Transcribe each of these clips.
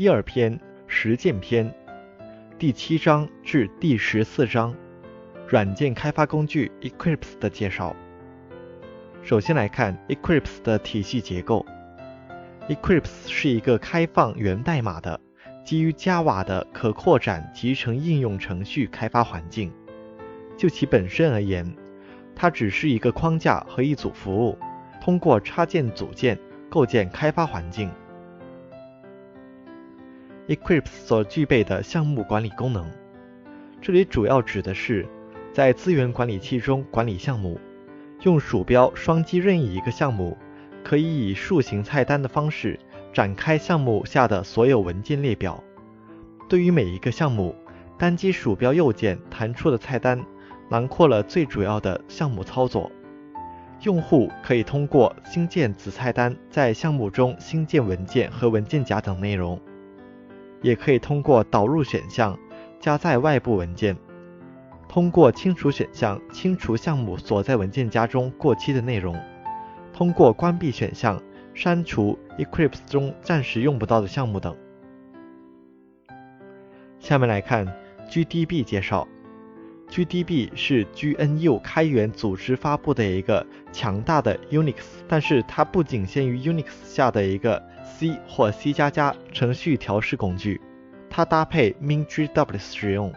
第二篇实践篇第七章至第十四章软件开发工具 Eclipse 的介绍。首先来看 Eclipse 的体系结构。Eclipse 是一个开放源代码的基于 Java 的可扩展集成应用程序开发环境。就其本身而言，它只是一个框架和一组服务，通过插件组件构建开发环境。Eclipse 所具备的项目管理功能，这里主要指的是在资源管理器中管理项目，用鼠标双击任意一个项目，可以以树形菜单的方式展开项目下的所有文件列表。对于每一个项目，单击鼠标右键弹出的菜单囊括了最主要的项目操作。用户可以通过新建子菜单在项目中新建文件和文件夹等内容。也可以通过导入选项加载外部文件，通过清除选项清除项目所在文件夹中过期的内容，通过关闭选项删除 Eclipse 中暂时用不到的项目等。下面来看 GDB 介绍。，GDB 是 GNU 开源组织发布的一个强大的 Unix，但是它不仅限于 Unix 下的一个。C 或 C 加加程序调试工具，它搭配 MinGW 使用，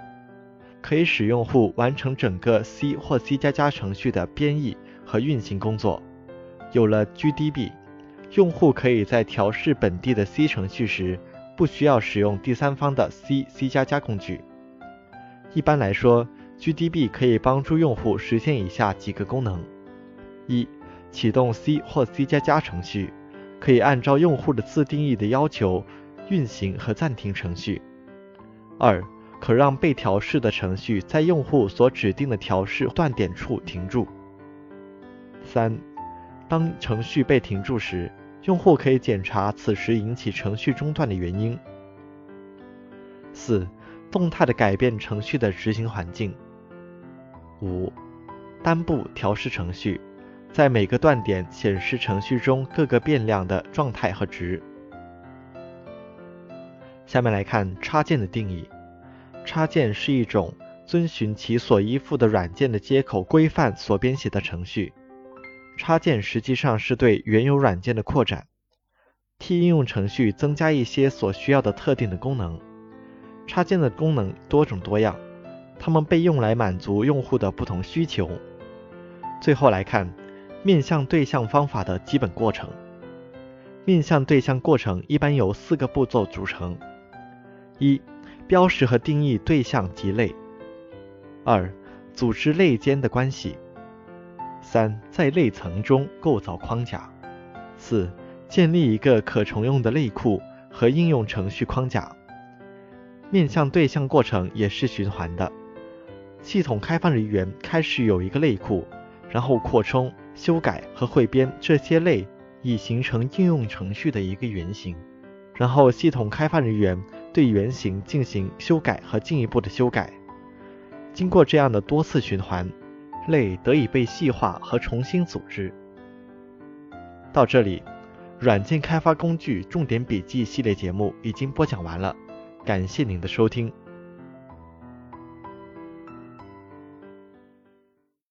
可以使用户完成整个 C 或 C 加加程序的编译和运行工作。有了 GDB，用户可以在调试本地的 C 程序时，不需要使用第三方的 C、C 加加工具。一般来说，GDB 可以帮助用户实现以下几个功能：一、启动 C 或 C 加加程序。可以按照用户的自定义的要求运行和暂停程序。二，可让被调试的程序在用户所指定的调试断点处停住。三，当程序被停住时，用户可以检查此时引起程序中断的原因。四，动态的改变程序的执行环境。五，单步调试程序。在每个断点显示程序中各个变量的状态和值。下面来看插件的定义。插件是一种遵循其所依附的软件的接口规范所编写的程序。插件实际上是对原有软件的扩展，替应用程序增加一些所需要的特定的功能。插件的功能多种多样，它们被用来满足用户的不同需求。最后来看。面向对象方法的基本过程。面向对象过程一般由四个步骤组成：一、标识和定义对象及类；二、组织类间的关系；三、在类层中构造框架；四、建立一个可重用的类库和应用程序框架。面向对象过程也是循环的。系统开发人员开始有一个类库，然后扩充。修改和汇编这些类，以形成应用程序的一个原型。然后，系统开发人员对原型进行修改和进一步的修改。经过这样的多次循环，类得以被细化和重新组织。到这里，软件开发工具重点笔记系列节目已经播讲完了，感谢您的收听。